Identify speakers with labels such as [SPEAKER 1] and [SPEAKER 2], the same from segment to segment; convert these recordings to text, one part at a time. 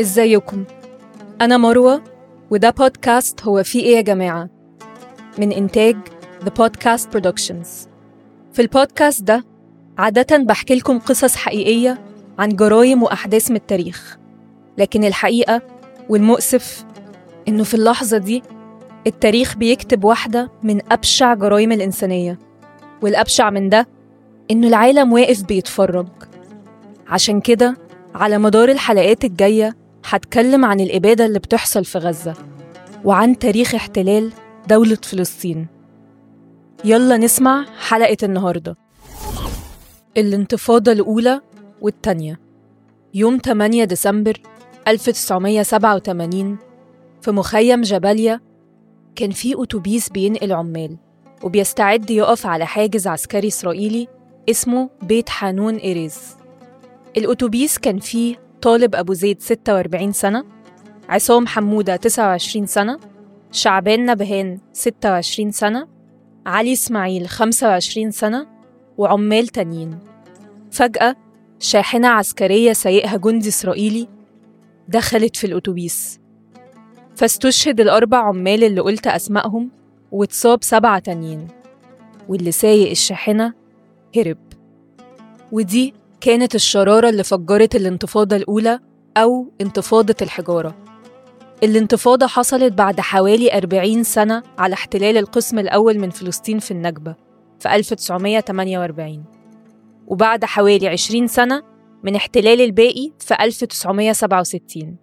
[SPEAKER 1] إزيكم؟ أنا مروة وده بودكاست هو في إيه يا جماعة؟ من إنتاج The Podcast Productions. في البودكاست ده عادة بحكي لكم قصص حقيقية عن جرايم وأحداث من التاريخ. لكن الحقيقة والمؤسف إنه في اللحظة دي التاريخ بيكتب واحدة من أبشع جرائم الإنسانية. والأبشع من ده إنه العالم واقف بيتفرج. عشان كده على مدار الحلقات الجاية هتكلم عن الإبادة اللي بتحصل في غزة وعن تاريخ احتلال دولة فلسطين. يلا نسمع حلقة النهاردة. الانتفاضة الأولى والتانية. يوم 8 ديسمبر 1987 في مخيم جباليا كان في أتوبيس بينقل عمال وبيستعد يقف على حاجز عسكري إسرائيلي اسمه بيت حانون إيريز. الأتوبيس كان فيه طالب أبو زيد 46 سنة عصام حمودة 29 سنة شعبان نبهان 26 سنة علي إسماعيل 25 سنة وعمال تانيين. فجأة شاحنة عسكرية سايقها جندي إسرائيلي دخلت في الأتوبيس. فاستشهد الأربع عمال اللي قلت أسمائهم واتصاب سبعة تانيين واللي سايق الشاحنة هرب. ودي كانت الشرارة اللي فجرت الانتفاضة الأولى أو انتفاضة الحجارة. الانتفاضة حصلت بعد حوالي 40 سنة على احتلال القسم الأول من فلسطين في النكبة في 1948 وبعد حوالي 20 سنة من احتلال الباقي في 1967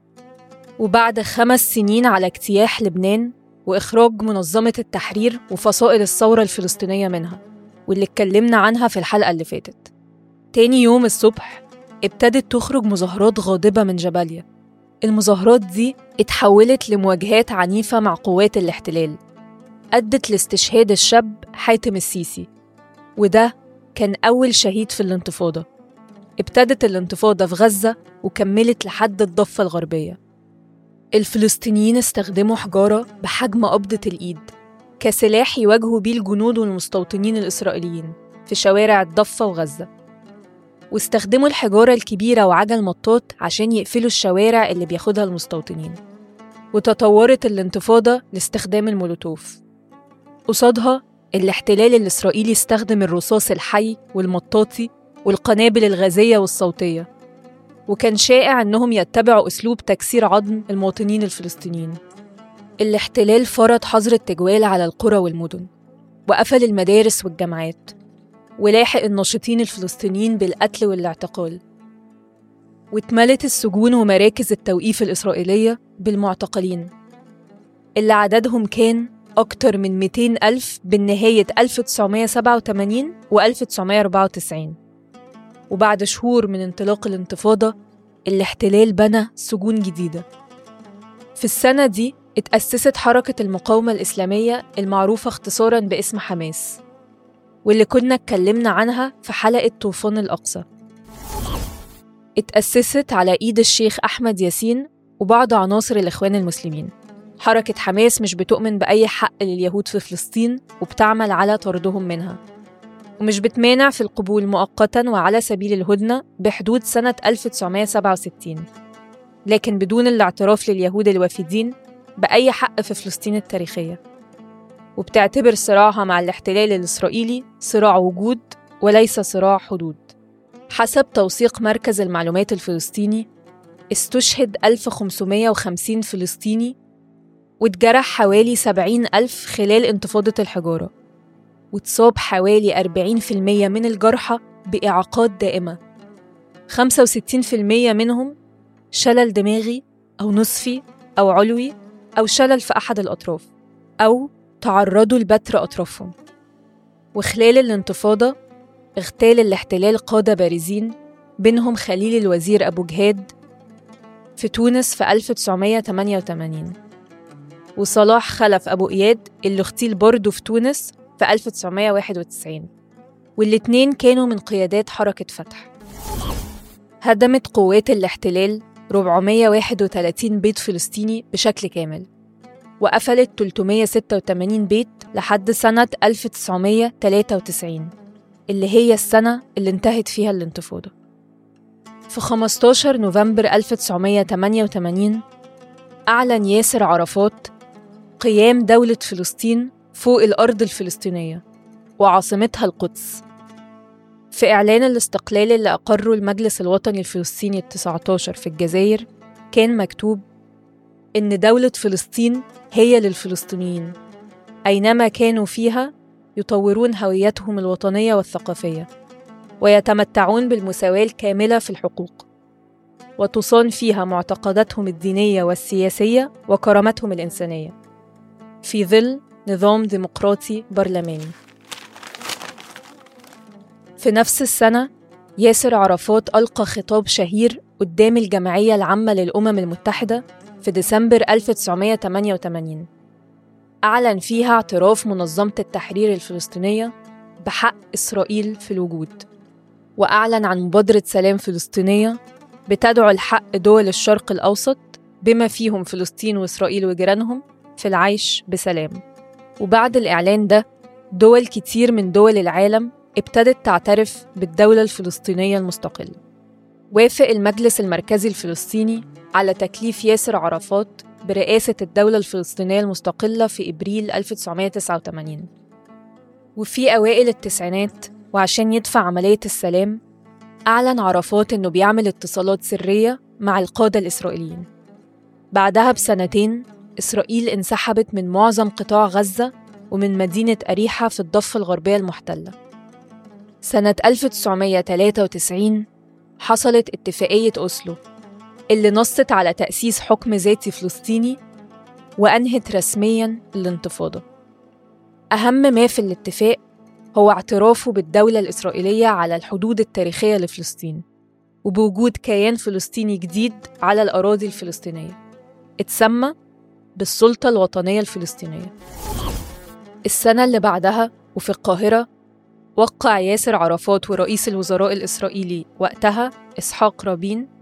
[SPEAKER 1] وبعد خمس سنين على اجتياح لبنان وإخراج منظمة التحرير وفصائل الثورة الفلسطينية منها واللي اتكلمنا عنها في الحلقة اللي فاتت. تاني يوم الصبح ابتدت تخرج مظاهرات غاضبة من جباليا. المظاهرات دي اتحولت لمواجهات عنيفة مع قوات الاحتلال. أدت لاستشهاد الشاب حاتم السيسي وده كان أول شهيد في الانتفاضة. ابتدت الانتفاضة في غزة وكملت لحد الضفة الغربية. الفلسطينيين استخدموا حجارة بحجم قبضة الإيد كسلاح يواجهوا بيه الجنود والمستوطنين الإسرائيليين في شوارع الضفة وغزة. واستخدموا الحجارة الكبيرة وعجل مطاط عشان يقفلوا الشوارع اللي بياخدها المستوطنين. وتطورت الانتفاضة لاستخدام المولوتوف. قصادها الاحتلال الإسرائيلي استخدم الرصاص الحي والمطاطي والقنابل الغازية والصوتية. وكان شائع أنهم يتبعوا أسلوب تكسير عظم المواطنين الفلسطينيين. الاحتلال فرض حظر التجوال على القرى والمدن وقفل المدارس والجامعات. ولاحق الناشطين الفلسطينيين بالقتل والاعتقال. واتملت السجون ومراكز التوقيف الإسرائيلية بالمعتقلين. اللي عددهم كان أكتر من 200 ألف بالنهاية 1987 و 1994 وبعد شهور من انطلاق الانتفاضة الاحتلال بنى سجون جديدة. في السنة دي اتأسست حركة المقاومة الإسلامية المعروفة اختصارا باسم حماس. واللي كنا اتكلمنا عنها في حلقة طوفان الأقصى. اتأسست على إيد الشيخ أحمد ياسين وبعض عناصر الإخوان المسلمين. حركة حماس مش بتؤمن بأي حق لليهود في فلسطين وبتعمل على طردهم منها. ومش بتمانع في القبول مؤقتا وعلى سبيل الهدنة بحدود سنة 1967 لكن بدون الاعتراف لليهود الوافدين بأي حق في فلسطين التاريخية. وبتعتبر صراعها مع الاحتلال الإسرائيلي صراع وجود وليس صراع حدود. حسب توثيق مركز المعلومات الفلسطيني استشهد 1550 فلسطيني واتجرح حوالي 70 ألف خلال انتفاضة الحجارة واتصاب حوالي 40% من الجرحى بإعاقات دائمة. 65% منهم شلل دماغي أو نصفي أو علوي أو شلل في أحد الأطراف أو تعرضوا لبتر أطرافهم. وخلال الانتفاضة اغتال الاحتلال قادة بارزين بينهم خليل الوزير أبو جهاد في تونس في 1988 وصلاح خلف أبو إياد اللي اغتيل برضه في تونس في 1991 والاتنين كانوا من قيادات حركة فتح. هدمت قوات الاحتلال 431 بيت فلسطيني بشكل كامل. وقفلت 386 بيت لحد سنة 1993 اللي هي السنة اللي انتهت فيها الانتفاضة. في 15 نوفمبر 1988 أعلن ياسر عرفات قيام دولة فلسطين فوق الأرض الفلسطينية وعاصمتها القدس. في إعلان الاستقلال اللي أقره المجلس الوطني الفلسطيني التسعة عشر في الجزائر كان مكتوب إن دولة فلسطين هي للفلسطينيين. أينما كانوا فيها يطورون هويتهم الوطنية والثقافية ويتمتعون بالمساواة الكاملة في الحقوق وتصان فيها معتقداتهم الدينية والسياسية وكرامتهم الإنسانية. في ظل نظام ديمقراطي برلماني. في نفس السنة ياسر عرفات ألقى خطاب شهير قدام الجمعية العامة للأمم المتحدة في ديسمبر 1988 أعلن فيها اعتراف منظمة التحرير الفلسطينية بحق إسرائيل في الوجود وأعلن عن مبادرة سلام فلسطينية بتدعو الحق دول الشرق الأوسط بما فيهم فلسطين وإسرائيل وجيرانهم في العيش بسلام. وبعد الإعلان ده دول كتير من دول العالم ابتدت تعترف بالدولة الفلسطينية المستقلة. وافق المجلس المركزي الفلسطيني على تكليف ياسر عرفات برئاسة الدولة الفلسطينية المستقلة في إبريل 1989 وفي أوائل التسعينات وعشان يدفع عملية السلام أعلن عرفات إنه بيعمل اتصالات سرية مع القادة الإسرائيليين. بعدها بسنتين إسرائيل انسحبت من معظم قطاع غزة ومن مدينة أريحة في الضفة الغربية المحتلة. سنة 1993 حصلت اتفاقية أوسلو. اللي نصت على تأسيس حكم ذاتي فلسطيني وأنهت رسمياً الانتفاضة أهم ما في الاتفاق هو اعترافه بالدولة الإسرائيلية على الحدود التاريخية لفلسطين وبوجود كيان فلسطيني جديد على الأراضي الفلسطينية اتسمى بالسلطة الوطنية الفلسطينية. السنة اللي بعدها وفي القاهرة وقع ياسر عرفات ورئيس الوزراء الإسرائيلي وقتها إسحاق رابين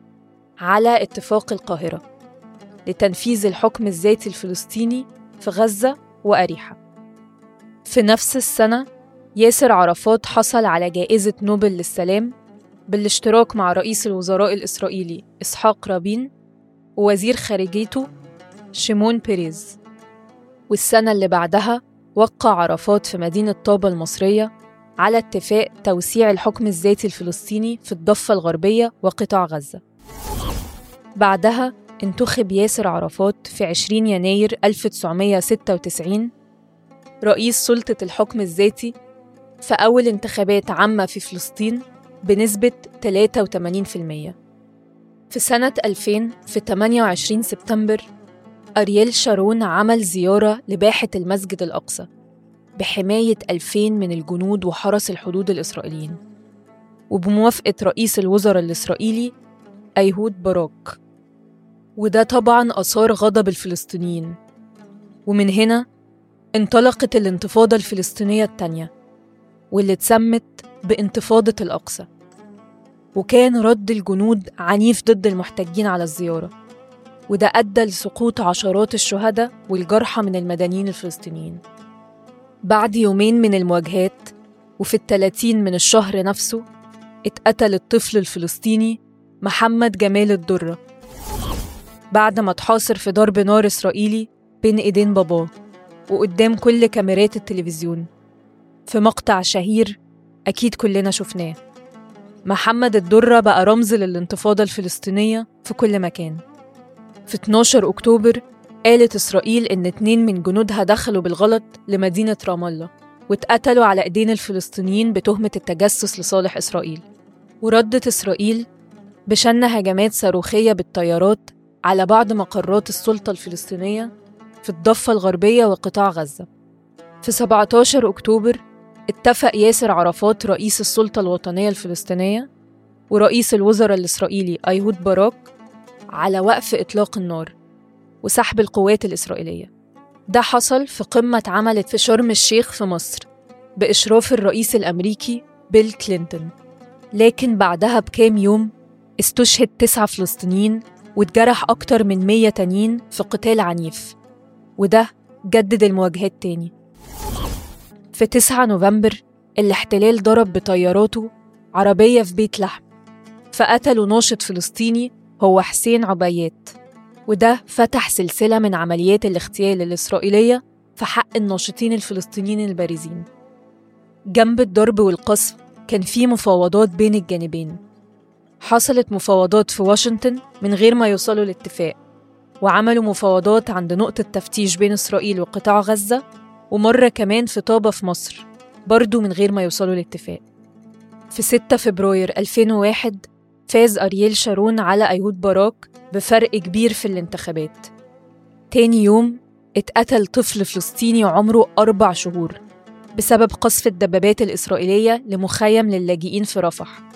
[SPEAKER 1] على اتفاق القاهرة لتنفيذ الحكم الذاتي الفلسطيني في غزة وأريحة. في نفس السنة ياسر عرفات حصل على جائزة نوبل للسلام بالاشتراك مع رئيس الوزراء الإسرائيلي إسحاق رابين ووزير خارجيته شيمون بيريز. والسنة اللي بعدها وقع عرفات في مدينة طابة المصرية على اتفاق توسيع الحكم الذاتي الفلسطيني في الضفة الغربية وقطاع غزة. بعدها انتخب ياسر عرفات في 20 يناير 1996 رئيس سلطة الحكم الذاتي في أول انتخابات عامة في فلسطين بنسبة 83% في سنة 2000 في 28 سبتمبر أرييل شارون عمل زيارة لباحة المسجد الأقصى بحماية 2000 من الجنود وحرس الحدود الإسرائيليين. وبموافقة رئيس الوزراء الإسرائيلي أيهود باراك وده طبعا أثار غضب الفلسطينيين. ومن هنا انطلقت الانتفاضة الفلسطينية التانية واللي اتسمت بانتفاضة الأقصى. وكان رد الجنود عنيف ضد المحتجين على الزيارة. وده أدى لسقوط عشرات الشهداء والجرحى من المدنيين الفلسطينيين. بعد يومين من المواجهات وفي الثلاثين من الشهر نفسه اتقتل الطفل الفلسطيني محمد جمال الدرة. بعد ما اتحاصر في ضرب نار إسرائيلي بين إيدين باباه وقدام كل كاميرات التلفزيون. في مقطع شهير أكيد كلنا شفناه. محمد الدرة بقى رمز للانتفاضة الفلسطينية في كل مكان. في 12 أكتوبر قالت إسرائيل إن اتنين من جنودها دخلوا بالغلط لمدينة رام الله واتقتلوا على إيدين الفلسطينيين بتهمة التجسس لصالح إسرائيل. وردت إسرائيل بشن هجمات صاروخية بالطيارات على بعض مقرات السلطة الفلسطينية في الضفة الغربية وقطاع غزة. في 17 أكتوبر اتفق ياسر عرفات رئيس السلطة الوطنية الفلسطينية ورئيس الوزراء الإسرائيلي أيهود باراك على وقف إطلاق النار وسحب القوات الإسرائيلية. ده حصل في قمة اتعملت في شرم الشيخ في مصر بإشراف الرئيس الأمريكي بيل كلينتون. لكن بعدها بكام يوم استشهد تسعة فلسطينيين واتجرح أكتر من مية تانيين في قتال عنيف. وده جدد المواجهات تاني. في 9 نوفمبر الاحتلال ضرب بطياراته عربية في بيت لحم فقتلوا ناشط فلسطيني هو حسين عبيات. وده فتح سلسلة من عمليات الاغتيال الإسرائيلية في حق الناشطين الفلسطينيين البارزين. جنب الضرب والقصف كان في مفاوضات بين الجانبين. حصلت مفاوضات في واشنطن من غير ما يوصلوا لاتفاق وعملوا مفاوضات عند نقطة تفتيش بين إسرائيل وقطاع غزة ومرة كمان في طابة في مصر برضو من غير ما يوصلوا لاتفاق. في 6 فبراير 2001 فاز أرييل شارون على أيهود باراك بفرق كبير في الانتخابات. تاني يوم اتقتل طفل فلسطيني عمره أربع شهور بسبب قصف الدبابات الإسرائيلية لمخيم للاجئين في رفح.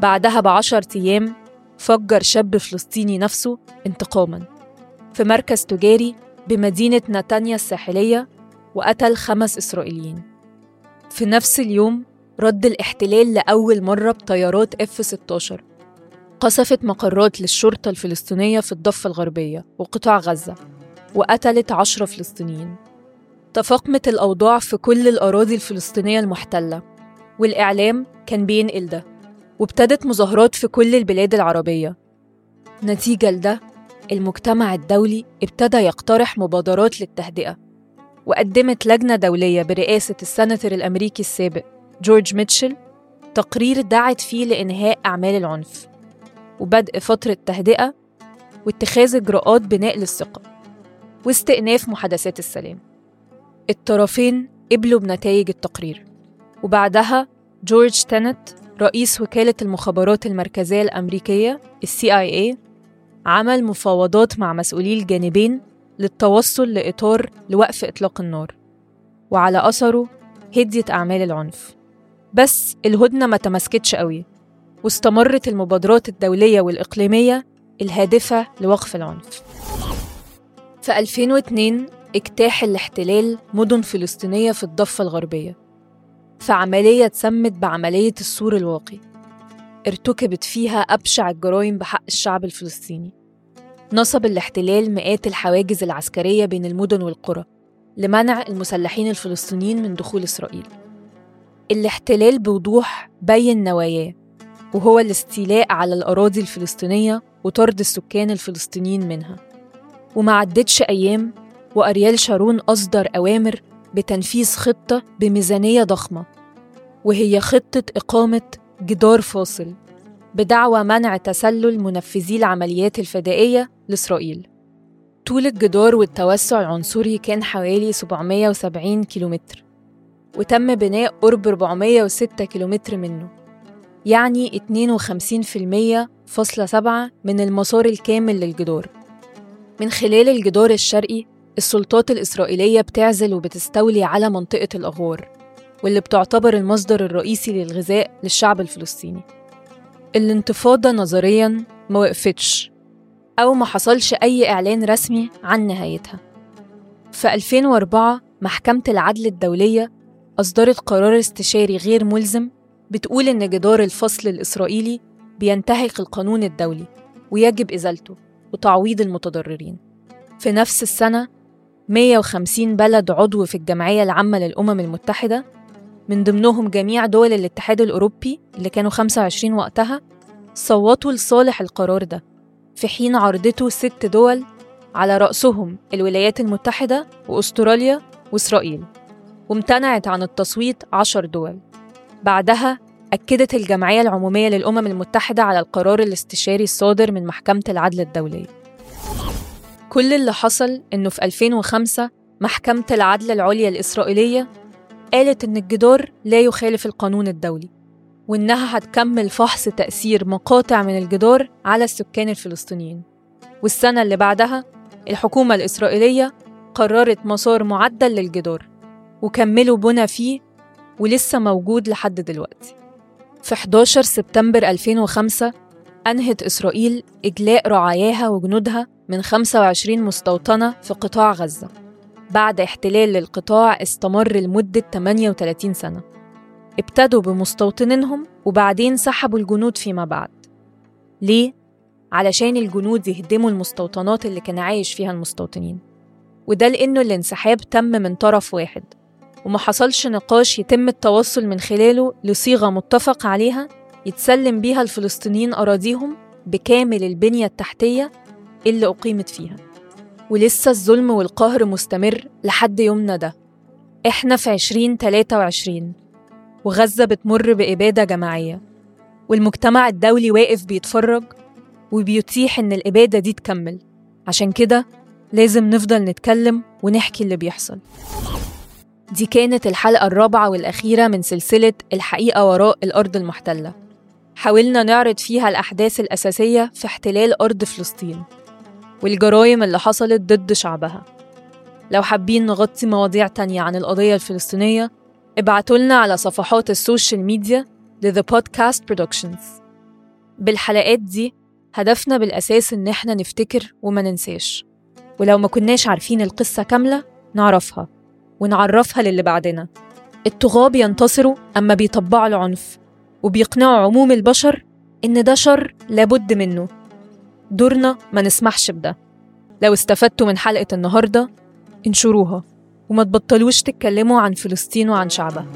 [SPEAKER 1] بعدها بعشر أيام فجر شاب فلسطيني نفسه انتقاما في مركز تجاري بمدينة نتانيا الساحلية وقتل خمس إسرائيليين. في نفس اليوم رد الاحتلال لأول مرة بطيارات F-16 قصفت مقرات للشرطة الفلسطينية في الضفة الغربية وقطاع غزة وقتلت عشرة فلسطينيين. تفاقمت الأوضاع في كل الأراضي الفلسطينية المحتلة والإعلام كان بينقل ده. وابتدت مظاهرات في كل البلاد العربية. نتيجة لده المجتمع الدولي ابتدى يقترح مبادرات للتهدئة وقدمت لجنة دولية برئاسة السناتور الأمريكي السابق جورج ميتشل تقرير دعت فيه لإنهاء أعمال العنف وبدء فترة تهدئة واتخاذ إجراءات بناء للثقة واستئناف محادثات السلام. الطرفين قبلوا بنتائج التقرير وبعدها جورج تينت رئيس وكالة المخابرات المركزية الأمريكية CIA عمل مفاوضات مع مسؤولي الجانبين للتوصل لإطار لوقف إطلاق النار وعلى أثره هديت أعمال العنف. بس الهدنة ما تمسكتش قوي واستمرت المبادرات الدولية والإقليمية الهادفة لوقف العنف. في 2002 اجتاح الاحتلال مدن فلسطينية في الضفة الغربية. في عملية تسمت بعملية السور الواقي. ارتكبت فيها أبشع الجرائم بحق الشعب الفلسطيني. نصب الاحتلال مئات الحواجز العسكرية بين المدن والقرى لمنع المسلحين الفلسطينيين من دخول إسرائيل. الاحتلال بوضوح بين نواياه وهو الاستيلاء على الأراضي الفلسطينية وطرد السكان الفلسطينيين منها. وما عدتش أيام وأريال شارون أصدر أوامر بتنفيذ خطة بميزانية ضخمة وهي خطة إقامة جدار فاصل بدعوى منع تسلل منفذي العمليات الفدائية لإسرائيل. طول الجدار والتوسع العنصري كان حوالي 770 كيلومتر وتم بناء قرب 406 كيلومتر منه يعني 52% فاصلة سبعة من المسار الكامل للجدار. من خلال الجدار الشرقي السلطات الإسرائيلية بتعزل وبتستولي على منطقة الأغوار واللي بتعتبر المصدر الرئيسي للغذاء للشعب الفلسطيني. الانتفاضة نظرياً ما وقفتش أو ما حصلش أي إعلان رسمي عن نهايتها. في 2004 محكمة العدل الدولية أصدرت قرار استشاري غير ملزم بتقول إن جدار الفصل الإسرائيلي بينتهك القانون الدولي ويجب إزالته وتعويض المتضررين. في نفس السنة 150 بلد عضو في الجمعية العامة للأمم المتحدة. من ضمنهم جميع دول الاتحاد الأوروبي اللي كانوا 25 وقتها صوتوا لصالح القرار ده. في حين عرضته ست دول على رأسهم الولايات المتحدة وأستراليا وإسرائيل وامتنعت عن التصويت عشر دول. بعدها أكدت الجمعية العمومية للأمم المتحدة على القرار الاستشاري الصادر من محكمة العدل الدولية. كل اللي حصل إنه في 2005 محكمة العدل العليا الإسرائيلية قالت إن الجدار لا يخالف القانون الدولي وإنها هتكمل فحص تأثير مقاطع من الجدار على السكان الفلسطينيين. والسنة اللي بعدها الحكومة الإسرائيلية قررت مسار معدل للجدار وكملوا بنى فيه ولسه موجود لحد دلوقتي. في 11 سبتمبر 2005 أنهت إسرائيل إجلاء رعاياها وجنودها من 25 مستوطنة في قطاع غزة. بعد احتلال للقطاع استمر لمدة 38 سنة. ابتدوا بمستوطنينهم وبعدين سحبوا الجنود فيما بعد. ليه؟ علشان الجنود يهدموا المستوطنات اللي كان عايش فيها المستوطنين. وده لأنه الانسحاب تم من طرف واحد. وما حصلش نقاش يتم التوصل من خلاله لصيغة متفق عليها يتسلم بيها الفلسطينيين أراضيهم بكامل البنية التحتية اللي أقيمت فيها. ولسه الظلم والقهر مستمر لحد يومنا ده. إحنا في 2023 وغزة بتمر بإبادة جماعية. والمجتمع الدولي واقف بيتفرج وبيتيح إن الإبادة دي تكمل. عشان كده لازم نفضل نتكلم ونحكي اللي بيحصل. دي كانت الحلقة الرابعة والأخيرة من سلسلة الحقيقة وراء الأرض المحتلة. حاولنا نعرض فيها الأحداث الأساسية في احتلال أرض فلسطين. والجرائم اللي حصلت ضد شعبها. لو حابين نغطي مواضيع تانية عن القضية الفلسطينية ابعتولنا على صفحات ال social media لذا بودكاست برودكشنز بالحلقات دي هدفنا بالأساس إن إحنا نفتكر وما ننساش. ولو ما كناش عارفين القصة كاملة نعرفها ونعرفها للي بعدنا. الطغاة بينتصروا أما بيطبعوا العنف وبيقنعوا عموم البشر إن ده شر لابد منه. دورنا ما نسمحش بده. لو استفدتوا من حلقة النهاردة انشروها وما تبطلوش تتكلموا عن فلسطين وعن شعبها.